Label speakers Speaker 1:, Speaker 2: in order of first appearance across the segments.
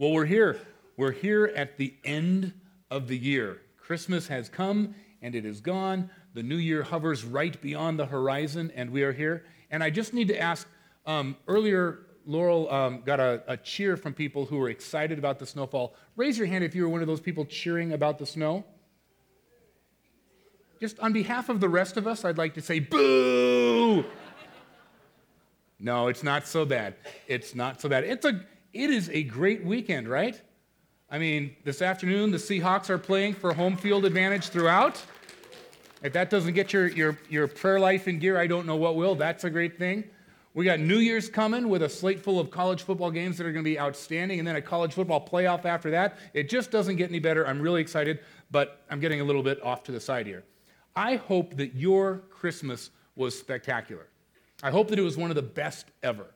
Speaker 1: Well, we're here. We're here at the end of the year. Christmas has come and it is gone. The new year hovers right beyond the horizon, and we are here. And I just need to ask um, earlier, Laurel um, got a, a cheer from people who were excited about the snowfall. Raise your hand if you were one of those people cheering about the snow. Just on behalf of the rest of us, I'd like to say, boo! No, it's not so bad. It's not so bad. It's a, it is a great weekend, right? I mean, this afternoon, the Seahawks are playing for home field advantage throughout. If that doesn't get your, your, your prayer life in gear, I don't know what will. That's a great thing. We got New Year's coming with a slate full of college football games that are going to be outstanding, and then a college football playoff after that. It just doesn't get any better. I'm really excited, but I'm getting a little bit off to the side here. I hope that your Christmas was spectacular. I hope that it was one of the best ever.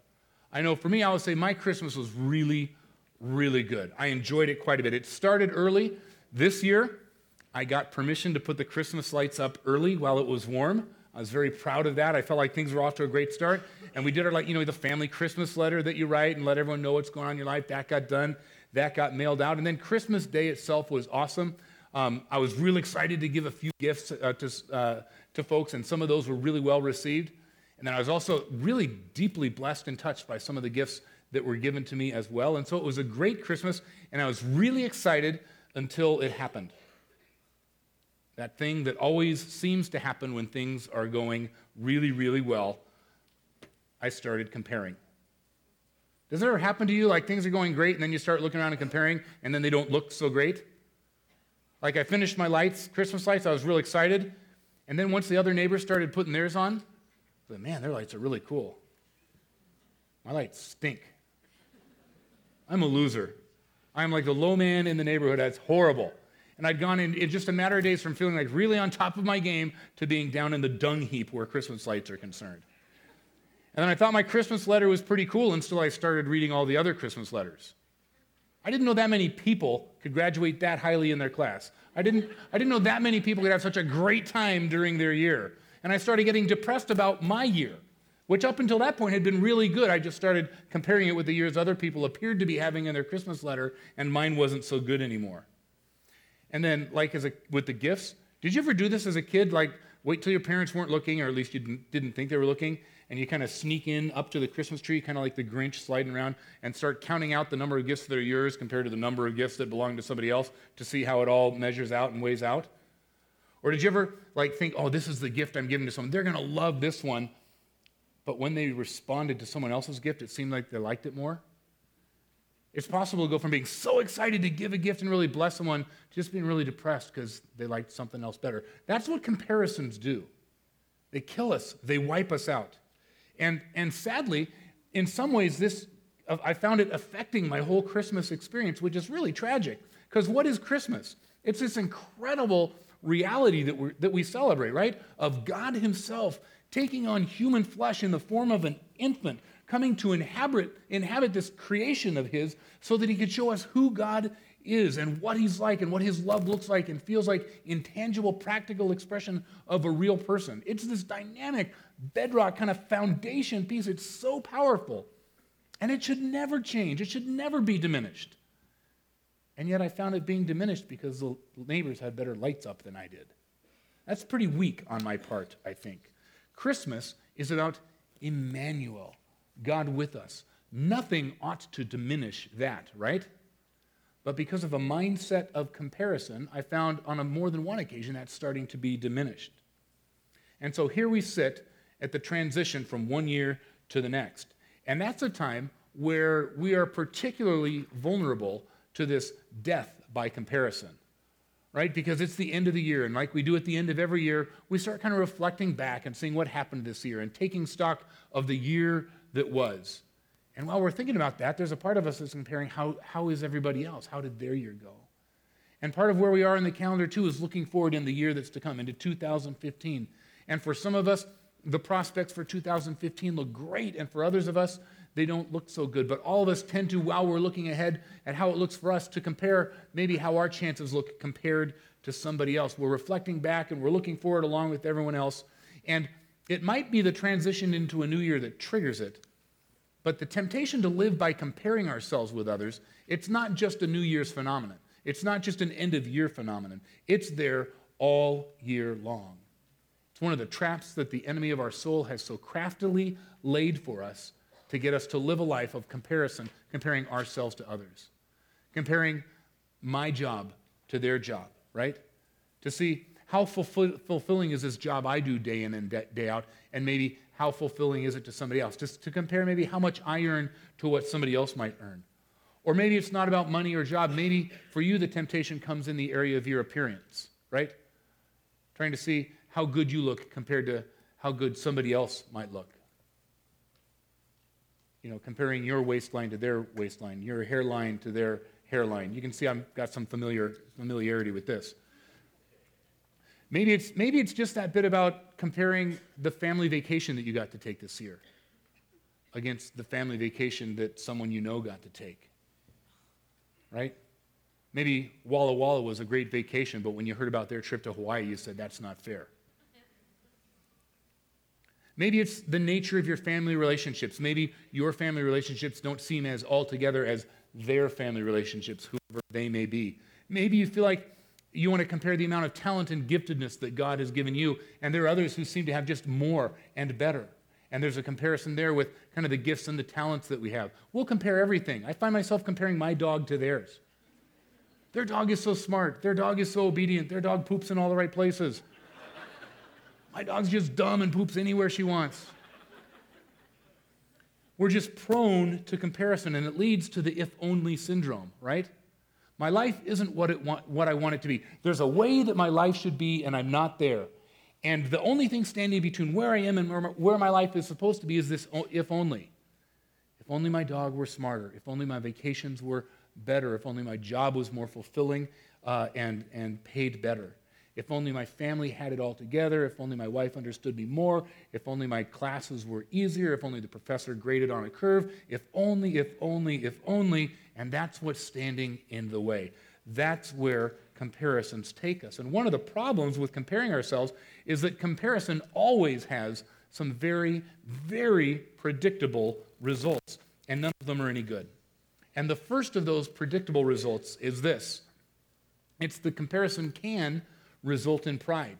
Speaker 1: I know for me, I would say my Christmas was really, really good. I enjoyed it quite a bit. It started early. This year, I got permission to put the Christmas lights up early while it was warm. I was very proud of that. I felt like things were off to a great start. And we did our, like, you know, the family Christmas letter that you write and let everyone know what's going on in your life. That got done. That got mailed out. And then Christmas Day itself was awesome. Um, I was really excited to give a few gifts uh, to, uh, to folks, and some of those were really well received. And then I was also really deeply blessed and touched by some of the gifts that were given to me as well. And so it was a great Christmas, and I was really excited until it happened. That thing that always seems to happen when things are going really, really well. I started comparing. Does it ever happen to you like things are going great and then you start looking around and comparing and then they don't look so great? Like I finished my lights, Christmas lights, I was real excited. And then once the other neighbors started putting theirs on, but man, their lights are really cool. My lights stink. I'm a loser. I'm like the low man in the neighborhood. That's horrible. And I'd gone in, in just a matter of days from feeling like really on top of my game to being down in the dung heap where Christmas lights are concerned. And then I thought my Christmas letter was pretty cool until I started reading all the other Christmas letters. I didn't know that many people could graduate that highly in their class. I didn't, I didn't know that many people could have such a great time during their year and I started getting depressed about my year, which up until that point had been really good. I just started comparing it with the years other people appeared to be having in their Christmas letter, and mine wasn't so good anymore. And then, like as a, with the gifts, did you ever do this as a kid? Like, wait till your parents weren't looking, or at least you didn't, didn't think they were looking, and you kind of sneak in up to the Christmas tree, kind of like the Grinch sliding around, and start counting out the number of gifts that are yours compared to the number of gifts that belong to somebody else to see how it all measures out and weighs out? Or did you ever like think, oh, this is the gift I'm giving to someone? They're going to love this one. But when they responded to someone else's gift, it seemed like they liked it more. It's possible to go from being so excited to give a gift and really bless someone to just being really depressed because they liked something else better. That's what comparisons do. They kill us, they wipe us out. And, and sadly, in some ways, this uh, I found it affecting my whole Christmas experience, which is really tragic. Because what is Christmas? It's this incredible reality that, we that we celebrate, right? Of God Himself taking on human flesh in the form of an infant, coming to inhabit, inhabit this creation of His so that He could show us who God is and what He's like and what His love looks like and feels like intangible, practical expression of a real person. It's this dynamic, bedrock kind of foundation piece. It's so powerful. And it should never change, it should never be diminished. And yet I found it being diminished because the neighbors had better lights up than I did. That's pretty weak on my part, I think. Christmas is about Emmanuel, God with us. Nothing ought to diminish that, right? But because of a mindset of comparison, I found on a more than one occasion that's starting to be diminished. And so here we sit at the transition from one year to the next. And that's a time where we are particularly vulnerable to this death by comparison, right? Because it's the end of the year, and like we do at the end of every year, we start kind of reflecting back and seeing what happened this year and taking stock of the year that was. And while we're thinking about that, there's a part of us that's comparing how, how is everybody else? How did their year go? And part of where we are in the calendar, too, is looking forward in the year that's to come, into 2015. And for some of us, the prospects for 2015 look great. And for others of us, they don't look so good. But all of us tend to, while we're looking ahead at how it looks for us, to compare maybe how our chances look compared to somebody else. We're reflecting back and we're looking forward along with everyone else. And it might be the transition into a new year that triggers it. But the temptation to live by comparing ourselves with others, it's not just a New Year's phenomenon. It's not just an end of year phenomenon. It's there all year long. It's one of the traps that the enemy of our soul has so craftily laid for us to get us to live a life of comparison, comparing ourselves to others, comparing my job to their job, right? To see how fulfill, fulfilling is this job I do day in and day out, and maybe how fulfilling is it to somebody else? Just to compare maybe how much I earn to what somebody else might earn. Or maybe it's not about money or job. Maybe for you, the temptation comes in the area of your appearance, right? Trying to see how good you look compared to how good somebody else might look. You know, comparing your waistline to their waistline, your hairline to their hairline. You can see I've got some familiar, familiarity with this. Maybe it's, maybe it's just that bit about comparing the family vacation that you got to take this year against the family vacation that someone you know got to take. Right? Maybe Walla Walla was a great vacation, but when you heard about their trip to Hawaii, you said, that's not fair. Maybe it's the nature of your family relationships. Maybe your family relationships don't seem as altogether as their family relationships, whoever they may be. Maybe you feel like you want to compare the amount of talent and giftedness that God has given you, and there are others who seem to have just more and better. And there's a comparison there with kind of the gifts and the talents that we have. We'll compare everything. I find myself comparing my dog to theirs. Their dog is so smart. Their dog is so obedient. Their dog poops in all the right places. My dog's just dumb and poops anywhere she wants. We're just prone to comparison, and it leads to the if only syndrome, right? My life isn't what, it want, what I want it to be. There's a way that my life should be, and I'm not there. And the only thing standing between where I am and where my, life is supposed to be is this if only. If only my dog were smarter. If only my vacations were better. If only my job was more fulfilling uh, and, and paid better. If only my family had it all together. If only my wife understood me more. If only my classes were easier. If only the professor graded on a curve. If only, if only, if only. And that's what's standing in the way. That's where comparisons take us. And one of the problems with comparing ourselves is that comparison always has some very, very predictable results, and none of them are any good. And the first of those predictable results is this it's the comparison can result in pride,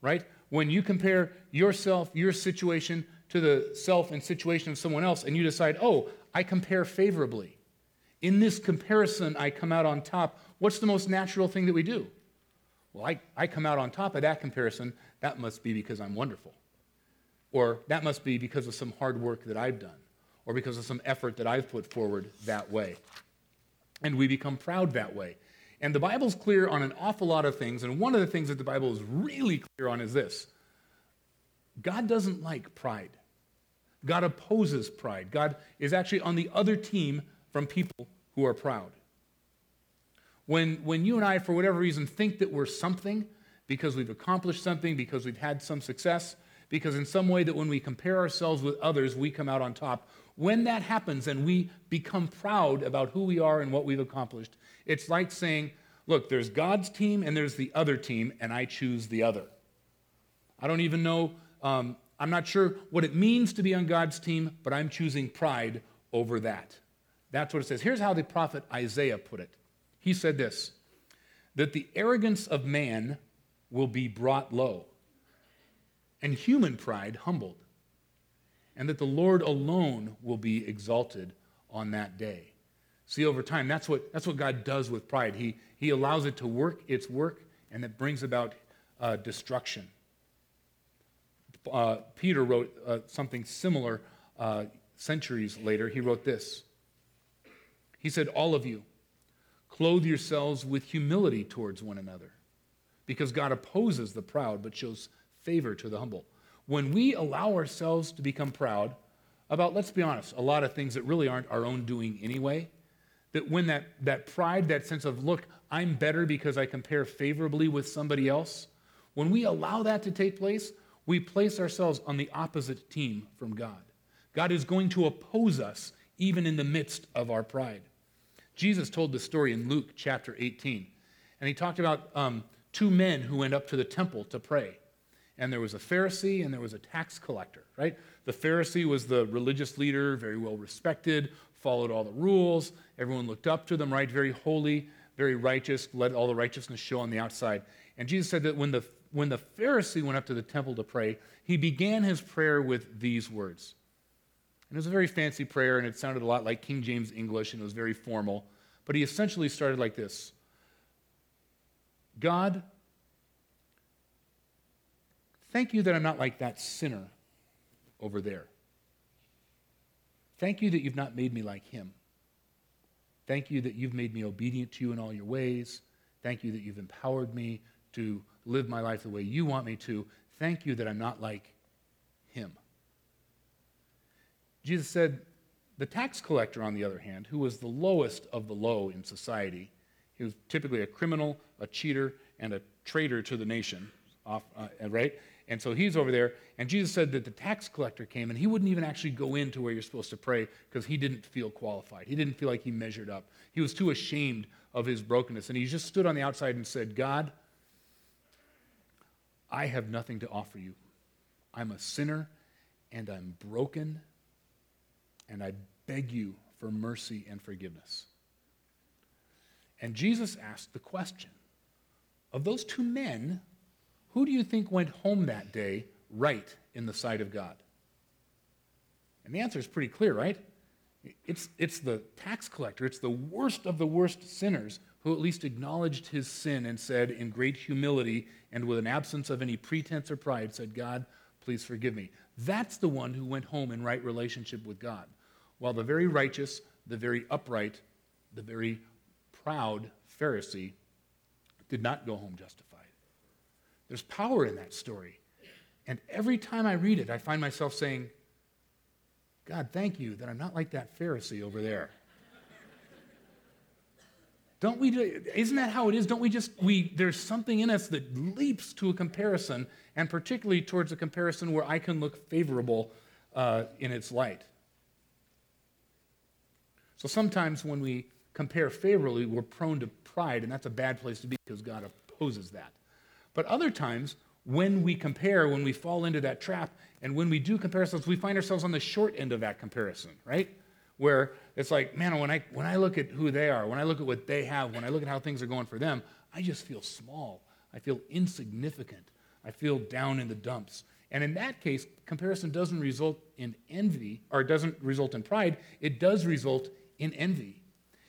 Speaker 1: right? When you compare yourself, your situation, to the self and situation of someone else, and you decide, oh, I compare favorably. In this comparison, I come out on top. What's the most natural thing that we do? Well, I, I come out on top of that comparison. That must be because I'm wonderful. Or that must be because of some hard work that I've done, or because of some effort that I've put forward that way. And we become proud that way. And the Bible's clear on an awful lot of things, and one of the things that the Bible is really clear on is this God doesn't like pride. God opposes pride. God is actually on the other team from people who are proud. When, when you and I, for whatever reason, think that we're something because we've accomplished something, because we've had some success, because in some way that when we compare ourselves with others, we come out on top, when that happens and we become proud about who we are and what we've accomplished, it's like saying, look, there's God's team and there's the other team, and I choose the other. I don't even know, um, I'm not sure what it means to be on God's team, but I'm choosing pride over that. That's what it says. Here's how the prophet Isaiah put it He said this that the arrogance of man will be brought low, and human pride humbled, and that the Lord alone will be exalted on that day. See, over time, that's what, that's what God does with pride. He, he allows it to work its work, and it brings about uh, destruction. Uh, Peter wrote uh, something similar uh, centuries later. He wrote this He said, All of you, clothe yourselves with humility towards one another, because God opposes the proud but shows favor to the humble. When we allow ourselves to become proud about, let's be honest, a lot of things that really aren't our own doing anyway, that when that, that pride, that sense of, look, I'm better because I compare favorably with somebody else, when we allow that to take place, we place ourselves on the opposite team from God. God is going to oppose us even in the midst of our pride. Jesus told the story in Luke chapter 18, and he talked about um, two men who went up to the temple to pray. and there was a Pharisee, and there was a tax collector, right? The Pharisee was the religious leader, very well respected, followed all the rules. Everyone looked up to them, right? Very holy, very righteous, let all the righteousness show on the outside. And Jesus said that when the, when the Pharisee went up to the temple to pray, he began his prayer with these words. And it was a very fancy prayer, and it sounded a lot like King James English, and it was very formal. But he essentially started like this God, thank you that I'm not like that sinner over there. Thank you that you've not made me like him. Thank you that you've made me obedient to you in all your ways. Thank you that you've empowered me to live my life the way you want me to. Thank you that I'm not like him. Jesus said, the tax collector, on the other hand, who was the lowest of the low in society, he was typically a criminal, a cheater, and a traitor to the nation, off, uh, right? And so he's over there, and Jesus said that the tax collector came, and he wouldn't even actually go into where you're supposed to pray because he didn't feel qualified. He didn't feel like he measured up. He was too ashamed of his brokenness. And he just stood on the outside and said, God, I have nothing to offer you. I'm a sinner, and I'm broken, and I beg you for mercy and forgiveness. And Jesus asked the question of those two men, who do you think went home that day right in the sight of God? And the answer is pretty clear, right? It's, it's the tax collector, it's the worst of the worst sinners who at least acknowledged his sin and said, in great humility and with an absence of any pretense or pride, said, God, please forgive me. That's the one who went home in right relationship with God. While the very righteous, the very upright, the very proud Pharisee did not go home justified. There's power in that story. And every time I read it, I find myself saying, God, thank you that I'm not like that Pharisee over there. Don't we, isn't that how it is? Don't we just, we, there's something in us that leaps to a comparison, and particularly towards a comparison where I can look favorable uh, in its light. So sometimes when we compare favorably, we're prone to pride, and that's a bad place to be because God opposes that. But other times, when we compare, when we fall into that trap, and when we do comparisons, we find ourselves on the short end of that comparison, right? Where it's like, man, when I, when I look at who they are, when I look at what they have, when I look at how things are going for them, I just feel small. I feel insignificant. I feel down in the dumps. And in that case, comparison doesn't result in envy or doesn't result in pride. It does result in envy.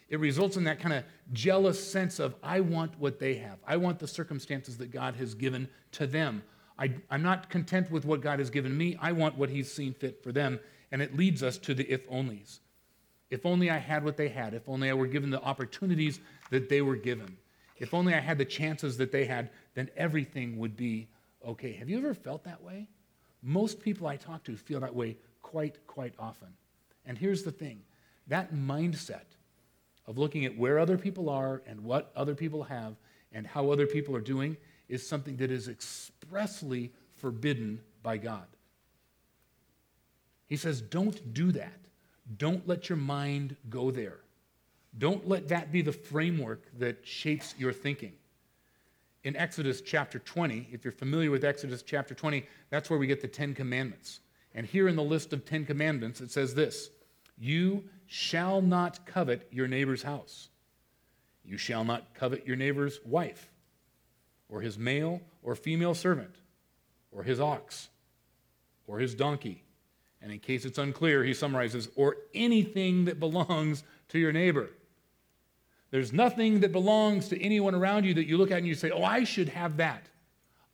Speaker 1: It results in that kind of jealous sense of, I want what they have. I want the circumstances that God has given to them. I, am not content with what God has given me. I want what He's seen fit for them. And it leads us to the if onlys. If only I had what they had. If only I were given the opportunities that they were given. If only I had the chances that they had, then everything would be okay. Have you ever felt that way? Most people I talk to feel that way quite, quite often. And here's the thing that mindset of looking at where other people are and what other people have and how other people are doing is something that is expressly forbidden by God. He says, don't do that. Don't let your mind go there. Don't let that be the framework that shapes your thinking. In Exodus chapter 20, if you're familiar with Exodus chapter 20, that's where we get the Ten Commandments. And here in the list of Ten Commandments, it says this You shall not covet your neighbor's house. You shall not covet your neighbor's wife, or his male or female servant, or his ox, or his donkey. And in case it's unclear, he summarizes, or anything that belongs to your neighbor. There's nothing that belongs to anyone around you that you look at and you say, oh, I should have that.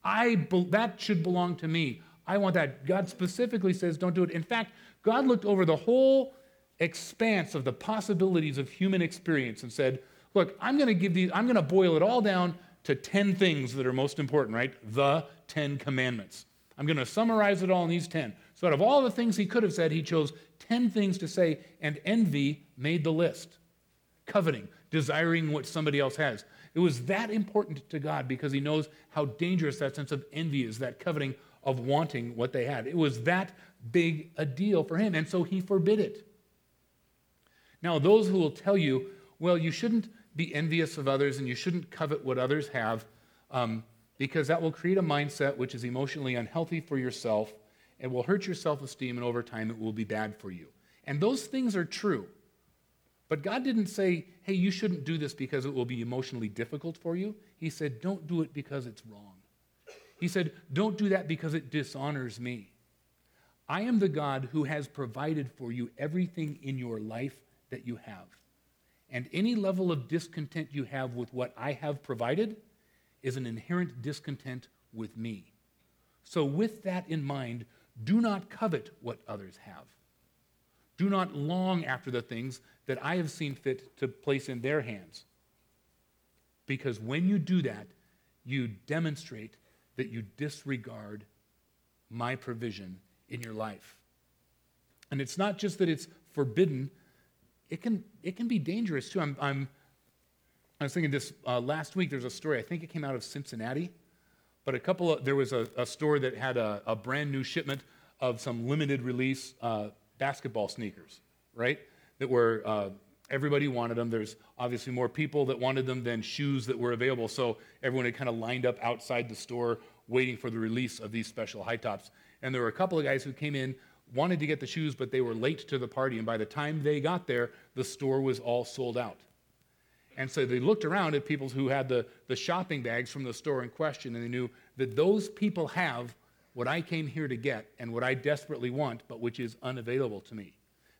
Speaker 1: I, that should belong to me. I want that. God specifically says, don't do it. In fact, God looked over the whole expanse of the possibilities of human experience and said, Look, I'm going to give these, I'm going to boil it all down to 10 things that are most important, right? The 10 commandments. I'm going to summarize it all in these 10. So, out of all the things he could have said, he chose 10 things to say, and envy made the list. Coveting, desiring what somebody else has. It was that important to God because he knows how dangerous that sense of envy is, that coveting of wanting what they had. It was that big a deal for him, and so he forbid it. Now, those who will tell you, well, you shouldn't be envious of others and you shouldn't covet what others have, um, because that will create a mindset which is emotionally unhealthy for yourself and will hurt your self esteem, and over time it will be bad for you. And those things are true. But God didn't say, hey, you shouldn't do this because it will be emotionally difficult for you. He said, don't do it because it's wrong. He said, don't do that because it dishonors me. I am the God who has provided for you everything in your life that you have. And any level of discontent you have with what I have provided is an inherent discontent with me. So, with that in mind, do not covet what others have. Do not long after the things that I have seen fit to place in their hands. Because when you do that, you demonstrate that you disregard my provision in your life. And it's not just that it's forbidden, it can, it can be dangerous too. I'm, I'm I was thinking this uh, last week, there's a story, I think it came out of Cincinnati, but a couple of, there was a, a store that had a, a, brand new shipment of some limited release uh, basketball sneakers, right? That were, uh, everybody wanted them. There's obviously more people that wanted them than shoes that were available. So everyone had kind of lined up outside the store waiting for the release of these special high tops. And there were a couple of guys who came in, wanted to get the shoes, but they were late to the party. And by the time they got there, the store was all sold out. And so they looked around at people who had the, the shopping bags from the store in question, and they knew that those people have what I came here to get and what I desperately want, but which is unavailable to me.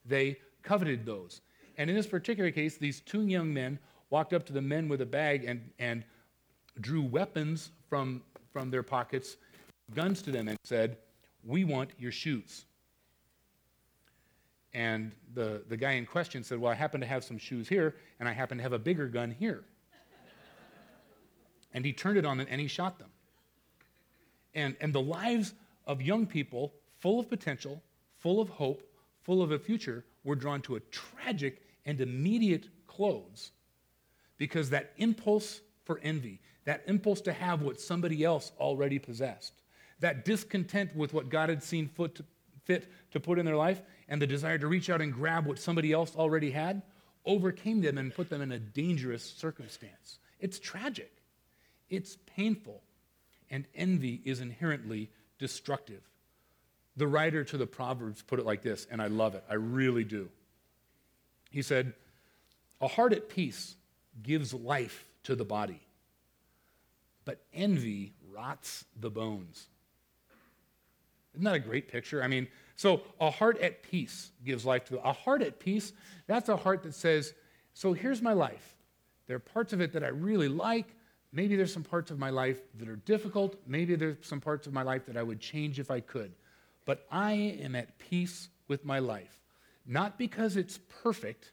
Speaker 1: They coveted those. And in this particular case, these two young men walked up to the men with a bag and, and drew weapons from, from their pockets, guns to them, and said, We want your shoes. And the, the guy in question said, Well, I happen to have some shoes here, and I happen to have a bigger gun here. and he turned it on them and he shot them. And, and the lives of young people, full of potential, full of hope, full of a future, were drawn to a tragic and immediate close because that impulse for envy, that impulse to have what somebody else already possessed, that discontent with what God had seen fit to put in their life, and the desire to reach out and grab what somebody else already had overcame them and put them in a dangerous circumstance. It's tragic, it's painful, and envy is inherently destructive. The writer to the Proverbs put it like this, and I love it. I really do. He said, A heart at peace gives life to the body, but envy rots the bones. Isn't that a great picture? I mean, so a heart at peace gives life to a heart at peace. That's a heart that says, "So here's my life. There are parts of it that I really like. Maybe there's some parts of my life that are difficult. Maybe there's some parts of my life that I would change if I could. But I am at peace with my life, not because it's perfect,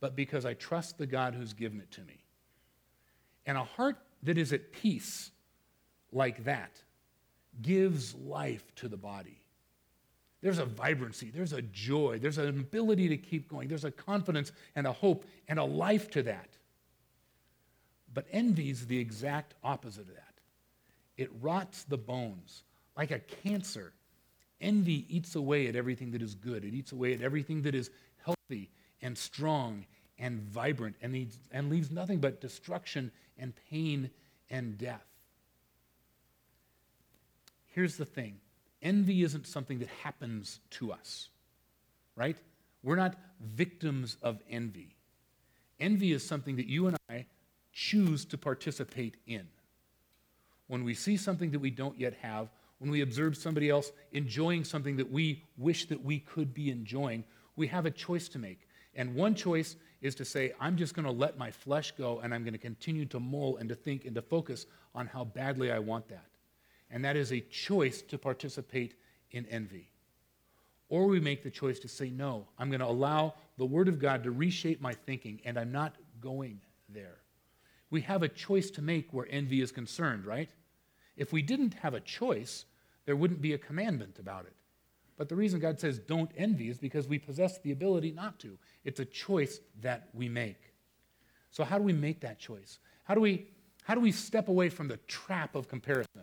Speaker 1: but because I trust the God who's given it to me." And a heart that is at peace like that gives life to the body. There's a vibrancy, there's a joy, there's an ability to keep going, there's a confidence and a hope and a life to that. But envy is the exact opposite of that. It rots the bones like a cancer. Envy eats away at everything that is good, it eats away at everything that is healthy and strong and vibrant and, and leaves nothing but destruction and pain and death. Here's the thing envy isn't something that happens to us, right? We're not victims of envy. Envy is something that you and I choose to participate in. When we see something that we don't yet have, when we observe somebody else enjoying something that we wish that we could be enjoying, we have a choice to make. And one choice is to say, I'm just going to let my flesh go and I'm going to continue to mull and to think and to focus on how badly I want that and that is a choice to participate in envy. Or we make the choice to say, no, I'm going to allow the Word of God to reshape my thinking, and I'm not going there. We have a choice to make where envy is concerned, right? If we didn't have a choice, there wouldn't be a commandment about it. But the reason God says don't envy is because we possess the ability not to. It's a choice that we make. So, how do we make that choice? How do we, how do we step away from the trap of comparison?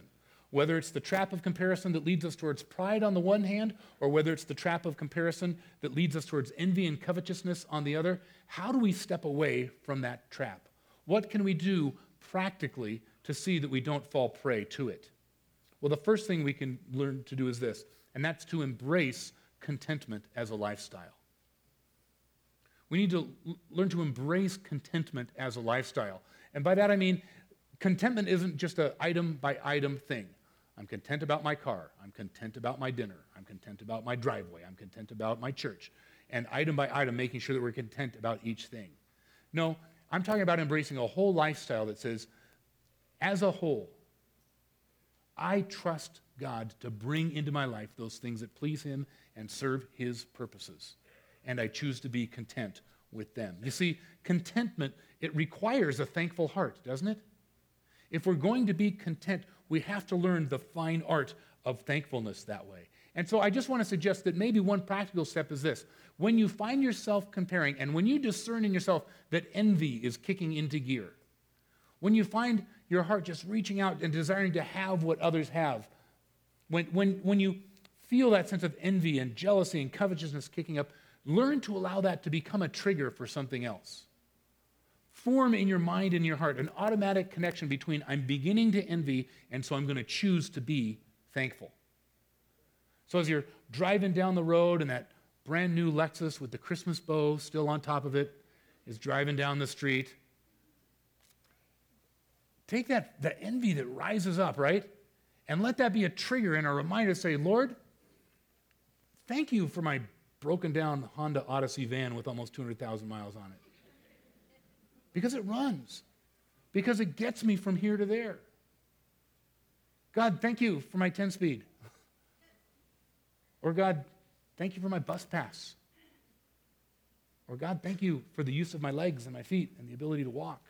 Speaker 1: Whether it's the trap of comparison that leads us towards pride on the one hand, or whether it's the trap of comparison that leads us towards envy and covetousness on the other, how do we step away from that trap? What can we do practically to see that we don't fall prey to it? Well, the first thing we can learn to do is this, and that's to embrace contentment as a lifestyle. We need to l- learn to embrace contentment as a lifestyle. And by that I mean contentment isn't just an item by item thing. I'm content about my car. I'm content about my dinner. I'm content about my driveway. I'm content about my church. And item by item, making sure that we're content about each thing. No, I'm talking about embracing a whole lifestyle that says, as a whole, I trust God to bring into my life those things that please Him and serve His purposes. And I choose to be content with them. You see, contentment, it requires a thankful heart, doesn't it? If we're going to be content, we have to learn the fine art of thankfulness that way. And so I just want to suggest that maybe one practical step is this. When you find yourself comparing, and when you discern in yourself that envy is kicking into gear, when you find your heart just reaching out and desiring to have what others have, when, when, when you feel that sense of envy and jealousy and covetousness kicking up, learn to allow that to become a trigger for something else. Form in your mind and your heart an automatic connection between I'm beginning to envy, and so I'm going to choose to be thankful. So as you're driving down the road and that brand new Lexus with the Christmas bow still on top of it is driving down the street, take that the envy that rises up, right? And let that be a trigger and a reminder to say, Lord, thank you for my broken down Honda Odyssey van with almost 200,000 miles on it. Because it runs, because it gets me from here to there. God, thank you for my 10 speed. Or God, thank you for my bus pass. Or God, thank you for the use of my legs and my feet and the ability to walk.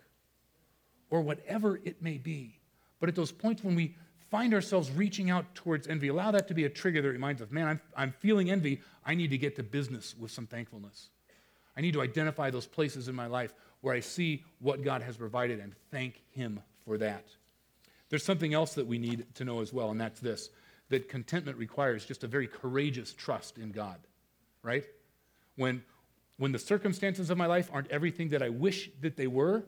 Speaker 1: Or whatever it may be. But at those points when we find ourselves reaching out towards envy, allow that to be a trigger that reminds us, man, I'm, I'm feeling envy. I need to get to business with some thankfulness. I need to identify those places in my life where I see what God has provided and thank Him for that. There's something else that we need to know as well, and that's this that contentment requires just a very courageous trust in God, right? When, when the circumstances of my life aren't everything that I wish that they were,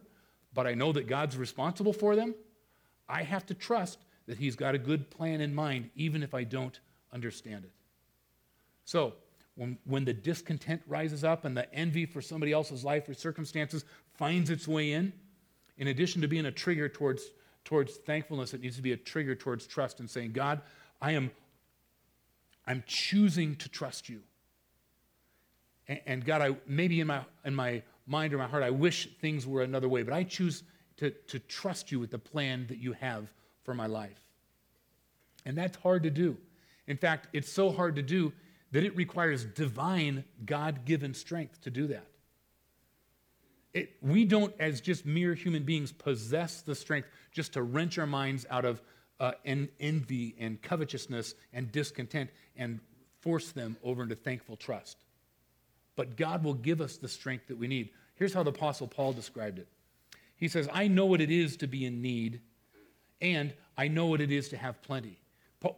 Speaker 1: but I know that God's responsible for them, I have to trust that He's got a good plan in mind, even if I don't understand it. So, when, when the discontent rises up and the envy for somebody else's life or circumstances finds its way in, in addition to being a trigger towards, towards thankfulness, it needs to be a trigger towards trust and saying, God, I am I'm choosing to trust you. And, and God, I maybe in my in my mind or my heart, I wish things were another way, but I choose to, to trust you with the plan that you have for my life. And that's hard to do. In fact, it's so hard to do that it requires divine, God given strength to do that. It, we don't, as just mere human beings, possess the strength just to wrench our minds out of uh, en- envy and covetousness and discontent and force them over into thankful trust. But God will give us the strength that we need. Here's how the Apostle Paul described it He says, I know what it is to be in need, and I know what it is to have plenty.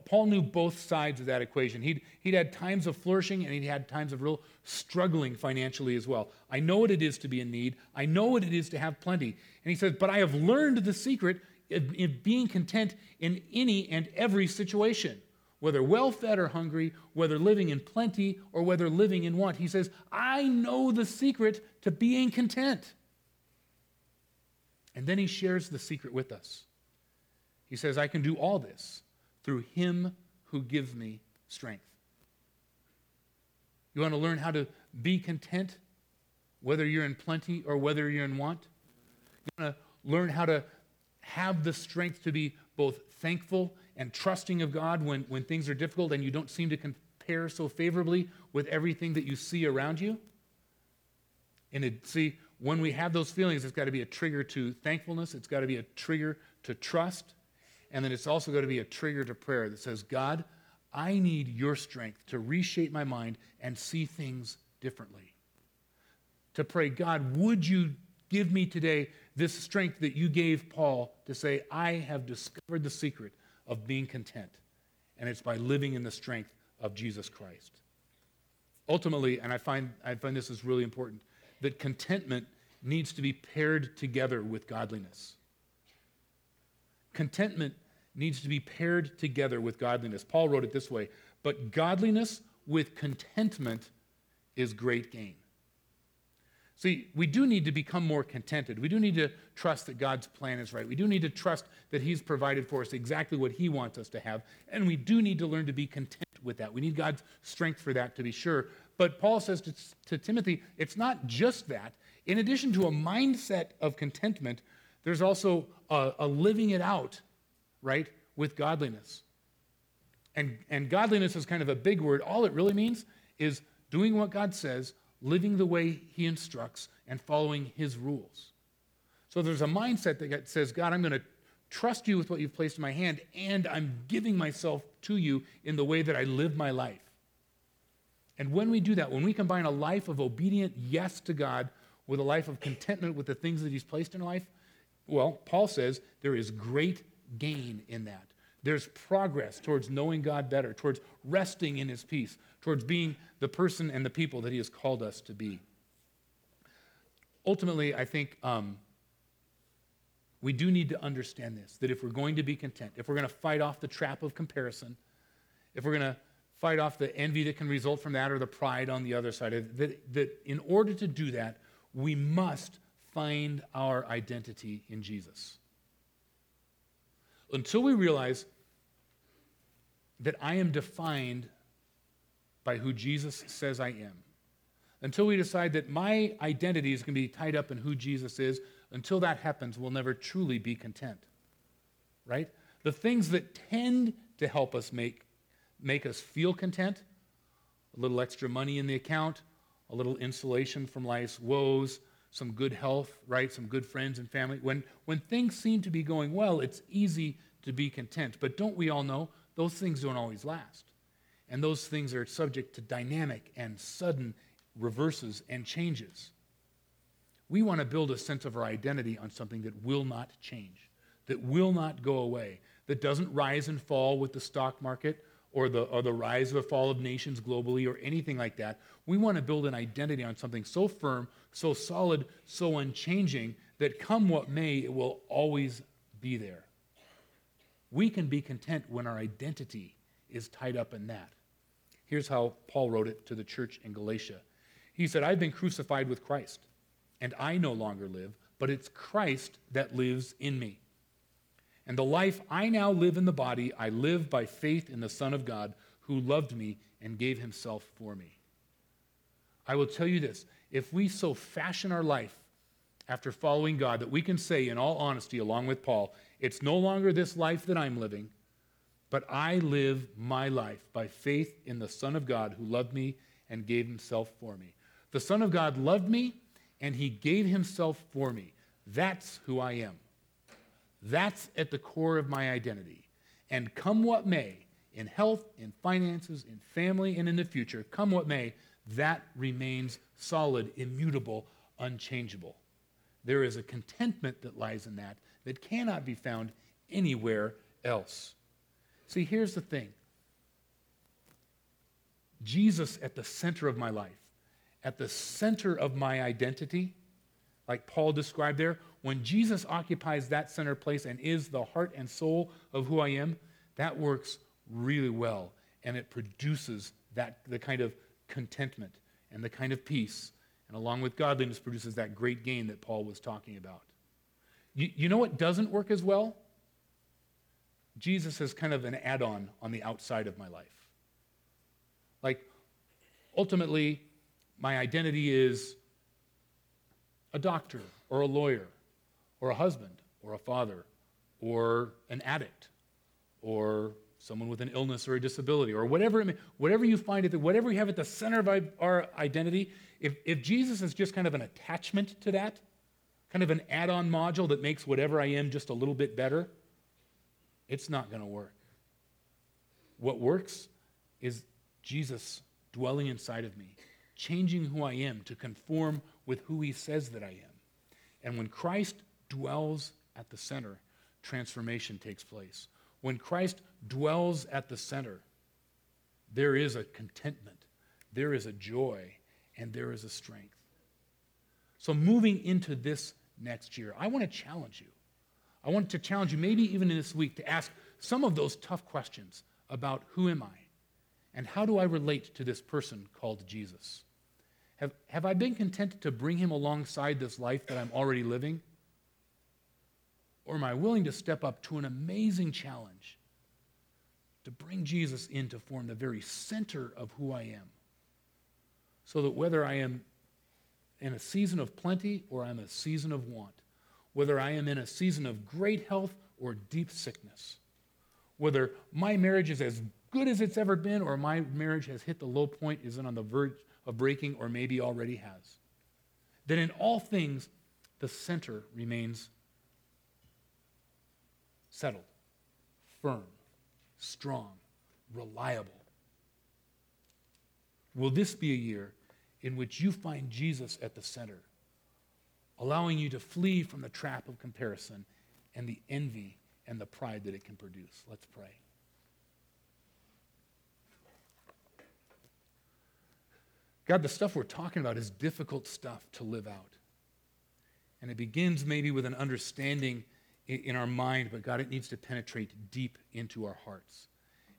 Speaker 1: Paul knew both sides of that equation. He'd, he'd had times of flourishing and he'd had times of real struggling financially as well. I know what it is to be in need. I know what it is to have plenty. And he says, But I have learned the secret of being content in any and every situation, whether well fed or hungry, whether living in plenty or whether living in want. He says, I know the secret to being content. And then he shares the secret with us. He says, I can do all this through him who gives me strength. You want to learn how to be content, whether you're in plenty or whether you're in want? You want to learn how to have the strength to be both thankful and trusting of God when, when things are difficult and you don't seem to compare so favorably with everything that you see around you? And it, see, when we have those feelings, it's got to be a trigger to thankfulness, it's got to be a trigger to trust, and then it's also going to be a trigger to prayer that says, God, I need your strength to reshape my mind and see things differently. To pray, God, would you give me today this strength that you gave Paul to say, I have discovered the secret of being content. And it's by living in the strength of Jesus Christ. Ultimately, and I find, I find this is really important, that contentment needs to be paired together with godliness. Contentment needs to be paired together with godliness. Paul wrote it this way But godliness with contentment is great gain. See, we do need to become more contented. We do need to trust that God's plan is right. We do need to trust that He's provided for us exactly what He wants us to have. And we do need to learn to be content with that. We need God's strength for that to be sure. But Paul says to, to Timothy, it's not just that. In addition to a mindset of contentment, there's also a, a living it out, right, with godliness. And, and godliness is kind of a big word. All it really means is doing what God says living the way he instructs, and following his rules. So there's a mindset that says, God, I'm going to trust you with what you've placed in my hand, and I'm giving myself to you in the way that I live my life. And when we do that, when we combine a life of obedient yes to God with a life of contentment with the things that He's placed in life, well, Paul says there is great gain in that. There's progress towards knowing God better, towards resting in His peace, towards being the person and the people that He has called us to be. Ultimately, I think um, we do need to understand this that if we're going to be content, if we're going to fight off the trap of comparison, if we're going to fight off the envy that can result from that or the pride on the other side, that, that in order to do that, we must find our identity in Jesus. Until we realize that I am defined by who Jesus says I am. Until we decide that my identity is going to be tied up in who Jesus is, until that happens, we'll never truly be content. Right? The things that tend to help us make, make us feel content a little extra money in the account, a little insulation from life's woes, some good health, right? Some good friends and family. When, when things seem to be going well, it's easy to be content. But don't we all know those things don't always last? And those things are subject to dynamic and sudden reverses and changes. We want to build a sense of our identity on something that will not change, that will not go away, that doesn't rise and fall with the stock market or the, or the rise or the fall of nations globally or anything like that. We want to build an identity on something so firm, so solid, so unchanging that come what may, it will always be there. We can be content when our identity is tied up in that. Here's how Paul wrote it to the church in Galatia. He said, I've been crucified with Christ, and I no longer live, but it's Christ that lives in me. And the life I now live in the body, I live by faith in the Son of God who loved me and gave himself for me. I will tell you this if we so fashion our life after following God that we can say, in all honesty, along with Paul, it's no longer this life that I'm living, but I live my life by faith in the Son of God who loved me and gave himself for me. The Son of God loved me and he gave himself for me. That's who I am. That's at the core of my identity. And come what may, in health, in finances, in family, and in the future, come what may, that remains solid, immutable, unchangeable. There is a contentment that lies in that that cannot be found anywhere else. See, here's the thing Jesus at the center of my life, at the center of my identity, like Paul described there, when Jesus occupies that center place and is the heart and soul of who I am, that works really well. And it produces that, the kind of contentment and the kind of peace, and along with godliness, produces that great gain that Paul was talking about. You, you know what doesn't work as well? Jesus is kind of an add on on the outside of my life. Like, ultimately, my identity is a doctor or a lawyer or a husband or a father or an addict or someone with an illness or a disability or whatever it may, whatever you find it whatever you have at the center of our identity if, if jesus is just kind of an attachment to that kind of an add-on module that makes whatever i am just a little bit better it's not going to work. What works is Jesus dwelling inside of me, changing who I am to conform with who he says that I am. And when Christ dwells at the center, transformation takes place. When Christ dwells at the center, there is a contentment, there is a joy, and there is a strength. So, moving into this next year, I want to challenge you. I want to challenge you, maybe even in this week, to ask some of those tough questions about who am I and how do I relate to this person called Jesus? Have, have I been content to bring him alongside this life that I'm already living? Or am I willing to step up to an amazing challenge to bring Jesus in to form the very center of who I am? So that whether I am in a season of plenty or I'm a season of want, whether I am in a season of great health or deep sickness, whether my marriage is as good as it's ever been or my marriage has hit the low point, is it on the verge of breaking, or maybe already has, that in all things the center remains settled, firm, strong, reliable. Will this be a year in which you find Jesus at the center, allowing you to flee from the trap of comparison and the envy and the pride that it can produce? Let's pray. God, the stuff we're talking about is difficult stuff to live out. And it begins maybe with an understanding in our mind, but God, it needs to penetrate deep into our hearts.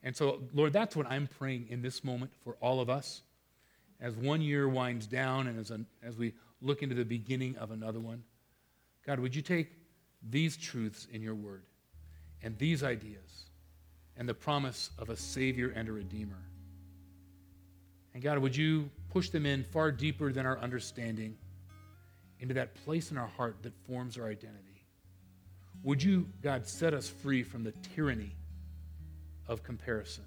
Speaker 1: And so, Lord, that's what I'm praying in this moment for all of us as one year winds down and as, a, as we look into the beginning of another one. God, would you take these truths in your word and these ideas and the promise of a Savior and a Redeemer? And God, would you push them in far deeper than our understanding into that place in our heart that forms our identity? Would you, God, set us free from the tyranny of comparison?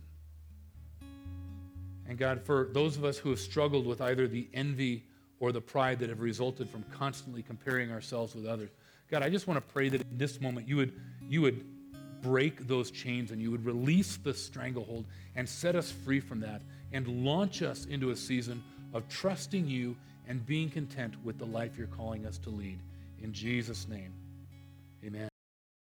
Speaker 1: And God, for those of us who have struggled with either the envy or the pride that have resulted from constantly comparing ourselves with others, God, I just want to pray that in this moment you would, you would break those chains and you would release the stranglehold and set us free from that and launch us into a season of trusting you and being content with the life you're calling us to lead. In Jesus' name, amen.